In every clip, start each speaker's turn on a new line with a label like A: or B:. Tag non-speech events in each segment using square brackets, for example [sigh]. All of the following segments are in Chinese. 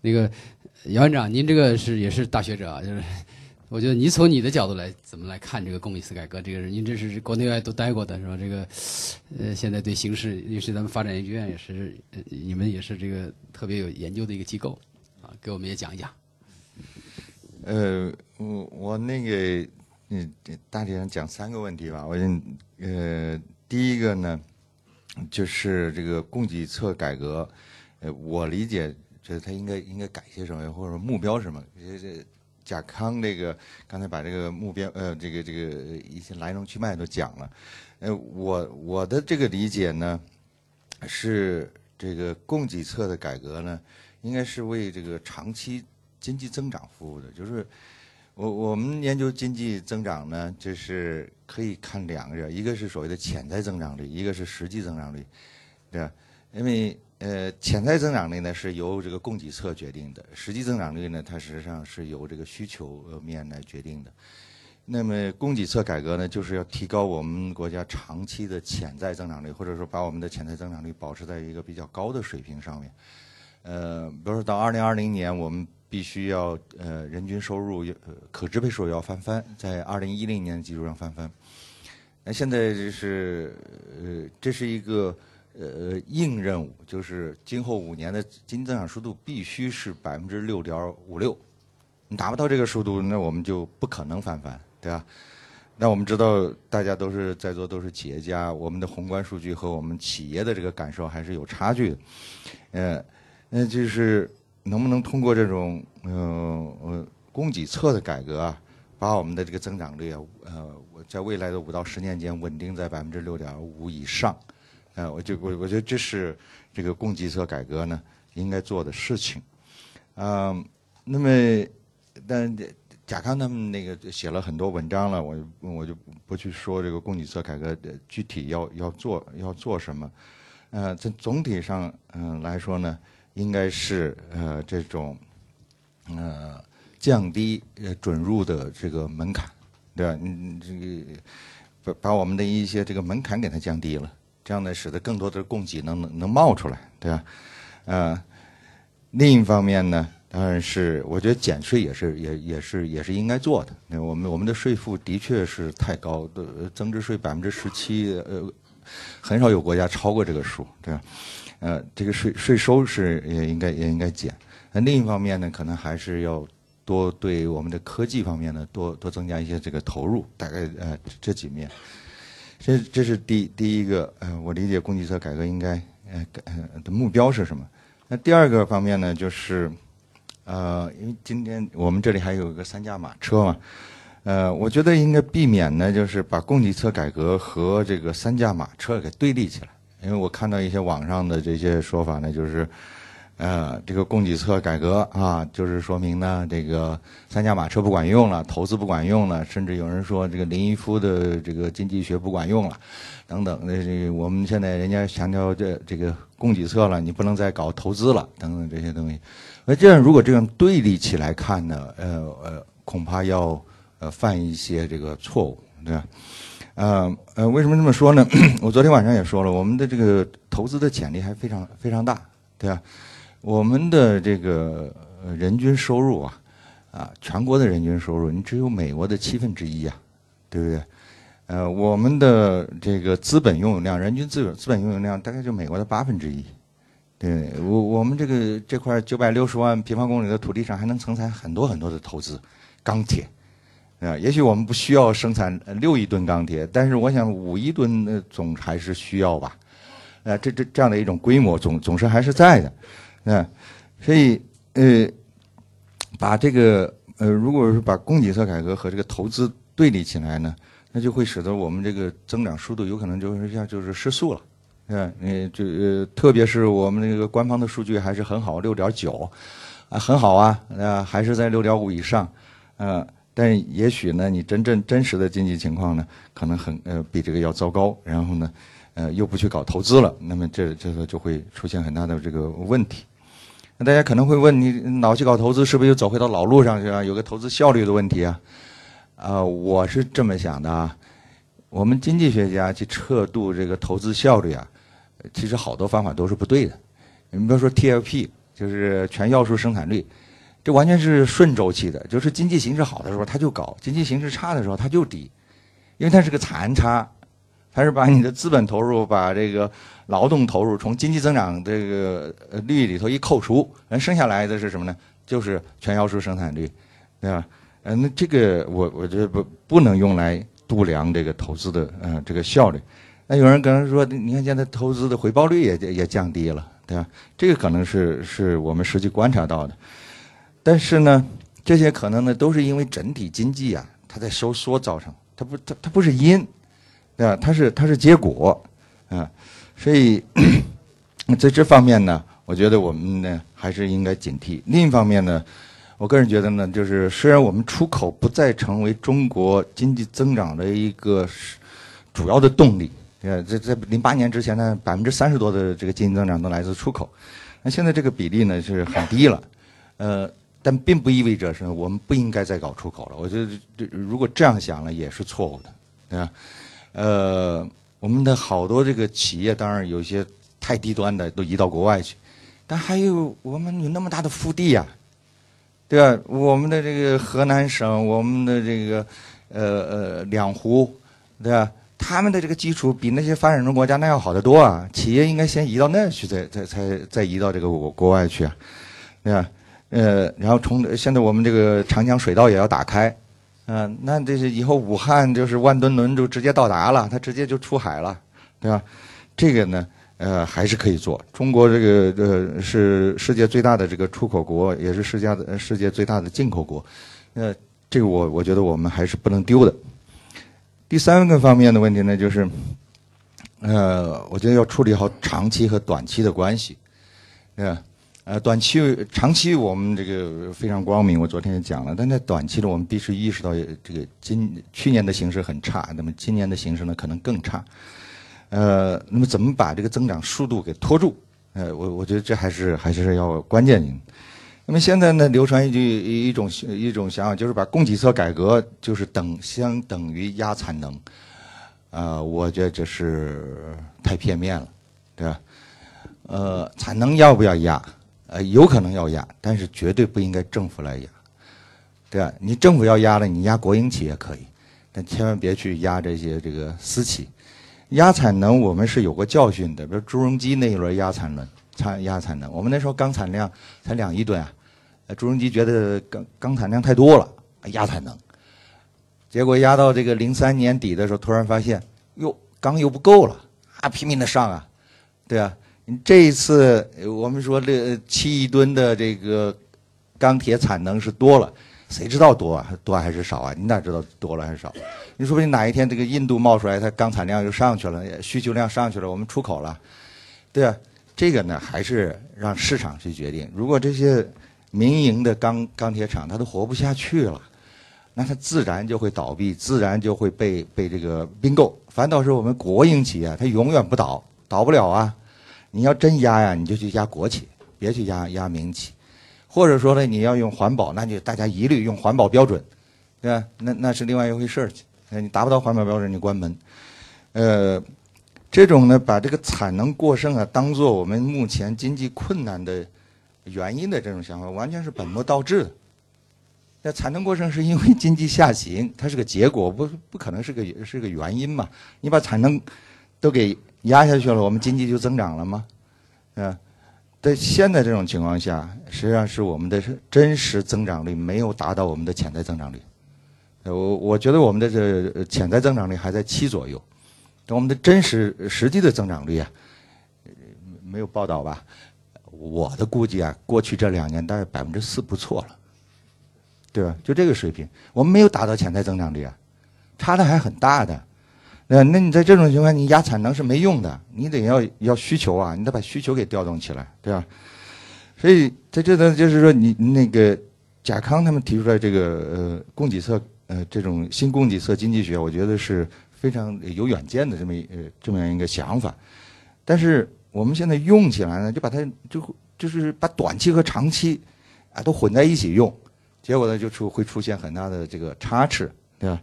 A: 那个姚院长，您这个是也是大学者啊，就是我觉得你从你的角度来怎么来看这个公理次改革这个，您这是国内外都待过的是吧？这个呃，现在对形势，也是咱们发展研究院也是，你们也是这个特别有研究的一个机构啊，给我们也讲一讲。
B: 呃，我我那个嗯，大体上讲三个问题吧。我先呃，第一个呢，就是这个供给侧改革，呃，我理解觉得它应该应该改些什么，或者说目标什么？这这贾康这个刚才把这个目标呃，这个这个一些来龙去脉都讲了。呃，我我的这个理解呢，是这个供给侧的改革呢，应该是为这个长期经济增长服务的。就是我我们研究经济增长呢，就是可以看两个，一个是所谓的潜在增长率，一个是实际增长率，对吧？因为呃，潜在增长率呢是由这个供给侧决定的，实际增长率呢，它实际上是由这个需求面来决定的。那么供给侧改革呢，就是要提高我们国家长期的潜在增长率，或者说把我们的潜在增长率保持在一个比较高的水平上面。呃，比如说到二零二零年，我们必须要呃人均收入可支配收入要翻番，在二零一零年基础上翻番。那现在就是呃这是一个呃硬任务，就是今后五年的经济增长速度必须是百分之六点五六。你达不到这个速度，那我们就不可能翻番，对吧？那我们知道，大家都是在座都是企业家，我们的宏观数据和我们企业的这个感受还是有差距的。呃，那就是能不能通过这种嗯呃供给侧的改革啊，把我们的这个增长率啊，呃，在未来的五到十年间稳定在百分之六点五以上。呃，我就我我觉得这是这个供给侧改革呢应该做的事情。啊、那么但贾康他们那个写了很多文章了，我我就不去说这个供给侧改革的具体要要做要做什么。呃，在总体上嗯、来说呢，应该是呃这种呃降低呃准入的这个门槛，对吧？你，这个把把我们的一些这个门槛给它降低了，这样呢，使得更多的供给能能能冒出来，对吧？呃，另一方面呢，当然是我觉得减税也是也也是也是应该做的。那我们我们的税负的确是太高的，增值税百分之十七，呃，很少有国家超过这个数，对吧？呃，这个税税收是也应该也应该减。那另一方面呢，可能还是要多对我们的科技方面呢多多增加一些这个投入，大概呃这几面。这这是第第一个，呃，我理解供给侧改革应该呃呃的目标是什么？那第二个方面呢，就是呃，因为今天我们这里还有一个三驾马车嘛，呃，我觉得应该避免呢，就是把供给侧改革和这个三驾马车给对立起来。因为我看到一些网上的这些说法呢，就是，呃，这个供给侧改革啊，就是说明呢，这个三驾马车不管用了，投资不管用了，甚至有人说这个林毅夫的这个经济学不管用了，等等。那这我们现在人家强调这这个供给侧了，你不能再搞投资了，等等这些东西。那这样如果这样对立起来看呢，呃呃，恐怕要呃犯一些这个错误，对吧？呃呃，为什么这么说呢？[coughs] 我昨天晚上也说了，我们的这个投资的潜力还非常非常大，对吧？我们的这个人均收入啊，啊，全国的人均收入，你只有美国的七分之一呀，对不对？呃，我们的这个资本拥有量，人均资本资本拥有量大概就美国的八分之一。对我我们这个这块九百六十万平方公里的土地上，还能承载很多很多的投资，钢铁。啊，也许我们不需要生产六亿吨钢铁，但是我想五亿吨总还是需要吧，呃，这这这样的一种规模总总是还是在的，啊，所以呃，把这个呃，如果是把供给侧改革和这个投资对立起来呢，那就会使得我们这个增长速度有可能就是像就是失速了，嗯，呃，就呃，特别是我们这个官方的数据还是很好，六点九，啊，很好啊，啊，还是在六点五以上，嗯、但也许呢，你真正真实的经济情况呢，可能很呃比这个要糟糕，然后呢，呃又不去搞投资了，那么这这个就会出现很大的这个问题。那大家可能会问你，老去搞投资，是不是又走回到老路上去了？有个投资效率的问题啊？啊、我是这么想的啊。我们经济学家去测度这个投资效率啊，其实好多方法都是不对的。你比如说 TLP，就是全要素生产率，这完全是顺周期的，就是经济形势好的时候它就高，经济形势差的时候它就低，因为它是个残差，它是把你的资本投入、把这个劳动投入从经济增长这个呃率里头一扣除，人剩下来的是什么呢？就是全要素生产率，对吧？呃，那这个我我觉得不不能用来度量这个投资的呃这个效率。那有人可能说，你看现在投资的回报率也也降低了，对吧？这个可能是是我们实际观察到的。但是呢，这些可能呢都是因为整体经济啊它在收缩造成，它不它它不是因，对吧？它是它是结果，啊，所以 [coughs] 在这方面呢，我觉得我们呢还是应该警惕。另一方面呢，我个人觉得呢，就是虽然我们出口不再成为中国经济增长的一个主要的动力。呃，在在零八年之前呢，百分之三十多的这个经济增长都来自出口，那现在这个比例呢是很低了，呃，但并不意味着是我们不应该再搞出口了。我觉得这如果这样想了也是错误的，对吧？呃，我们的好多这个企业，当然有些太低端的都移到国外去，但还有我们有那么大的腹地呀，对吧？我们的这个河南省，我们的这个呃呃两湖，对吧？他们的这个基础比那些发展中国家那要好得多啊！企业应该先移到那去，再再再再移到这个国国外去啊，对吧？呃，然后从现在我们这个长江水道也要打开，嗯，那这是以后武汉就是万吨轮就直接到达了，它直接就出海了，对吧？这个呢，呃，还是可以做。中国这个呃是世界最大的这个出口国，也是世界的世界最大的进口国，呃，这个我我觉得我们还是不能丢的。第三个方面的问题呢，就是，呃，我觉得要处理好长期和短期的关系，对吧？呃，短期、长期我们这个非常光明，我昨天也讲了。但在短期呢，我们必须意识到，这个今去年的形势很差，那么今年的形势呢可能更差。呃，那么怎么把这个增长速度给拖住？呃，我我觉得这还是还是要关键性。那么现在呢，流传一句一种一种想法，就是把供给侧改革就是等相等于压产能，啊，我觉得这是太片面了，对吧？呃，产能要不要压？呃，有可能要压，但是绝对不应该政府来压，对吧？你政府要压了，你压国营企业可以，但千万别去压这些这个私企。压产能我们是有过教训的，比如朱镕基那一轮压产能，产压产能，我们那时候钢产量才两亿吨啊。朱镕基觉得钢钢产量太多了，压产能，结果压到这个零三年底的时候，突然发现，哟，钢又不够了，啊，拼命的上啊，对啊，这一次我们说这七亿吨的这个钢铁产能是多了，谁知道多啊，多还是少啊？你哪知道多了还是少？你说不定哪一天这个印度冒出来，它钢产量又上去了，需求量上去了，我们出口了，对啊，这个呢还是让市场去决定。如果这些。民营的钢钢铁厂，它都活不下去了，那它自然就会倒闭，自然就会被被这个并购。反倒是我们国营企业，它永远不倒，倒不了啊！你要真压呀，你就去压国企，别去压压民企。或者说呢，你要用环保，那就大家一律用环保标准，对吧？那那是另外一回事儿。你达不到环保标准，你关门。呃，这种呢，把这个产能过剩啊，当做我们目前经济困难的。原因的这种想法完全是本末倒置的。那产能过剩是因为经济下行，它是个结果，不不可能是个是个原因嘛？你把产能都给压下去了，我们经济就增长了吗？啊，在现在这种情况下，实际上是我们的真实增长率没有达到我们的潜在增长率。我我觉得我们的这潜在增长率还在七左右，我们的真实实际的增长率啊，没有报道吧？我的估计啊，过去这两年大概百分之四不错了，对吧？就这个水平，我们没有达到潜在增长率啊，差的还很大的。那那你在这种情况，你压产能是没用的，你得要要需求啊，你得把需求给调动起来，对吧？所以在这呢，就是说，你那个贾康他们提出来这个呃供给侧呃这种新供给侧经济学，我觉得是非常有远见的这么呃这么样一个想法，但是。我们现在用起来呢，就把它就就是把短期和长期啊都混在一起用，结果呢就出会出现很大的这个差池，对吧？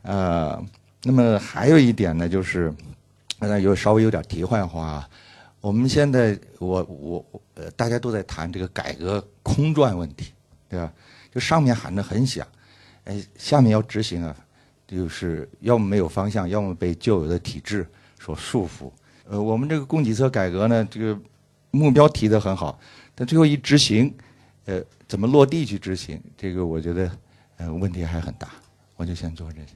B: 呃，那么还有一点呢，就是那有稍微有点题外话啊，我们现在我我呃，大家都在谈这个改革空转问题，对吧？就上面喊得很响，哎，下面要执行啊，就是要么没有方向，要么被旧有的体制所束缚。呃，我们这个供给侧改革呢，这个目标提得很好，但最后一执行，呃，怎么落地去执行，这个我觉得呃问题还很大。我就先做这些。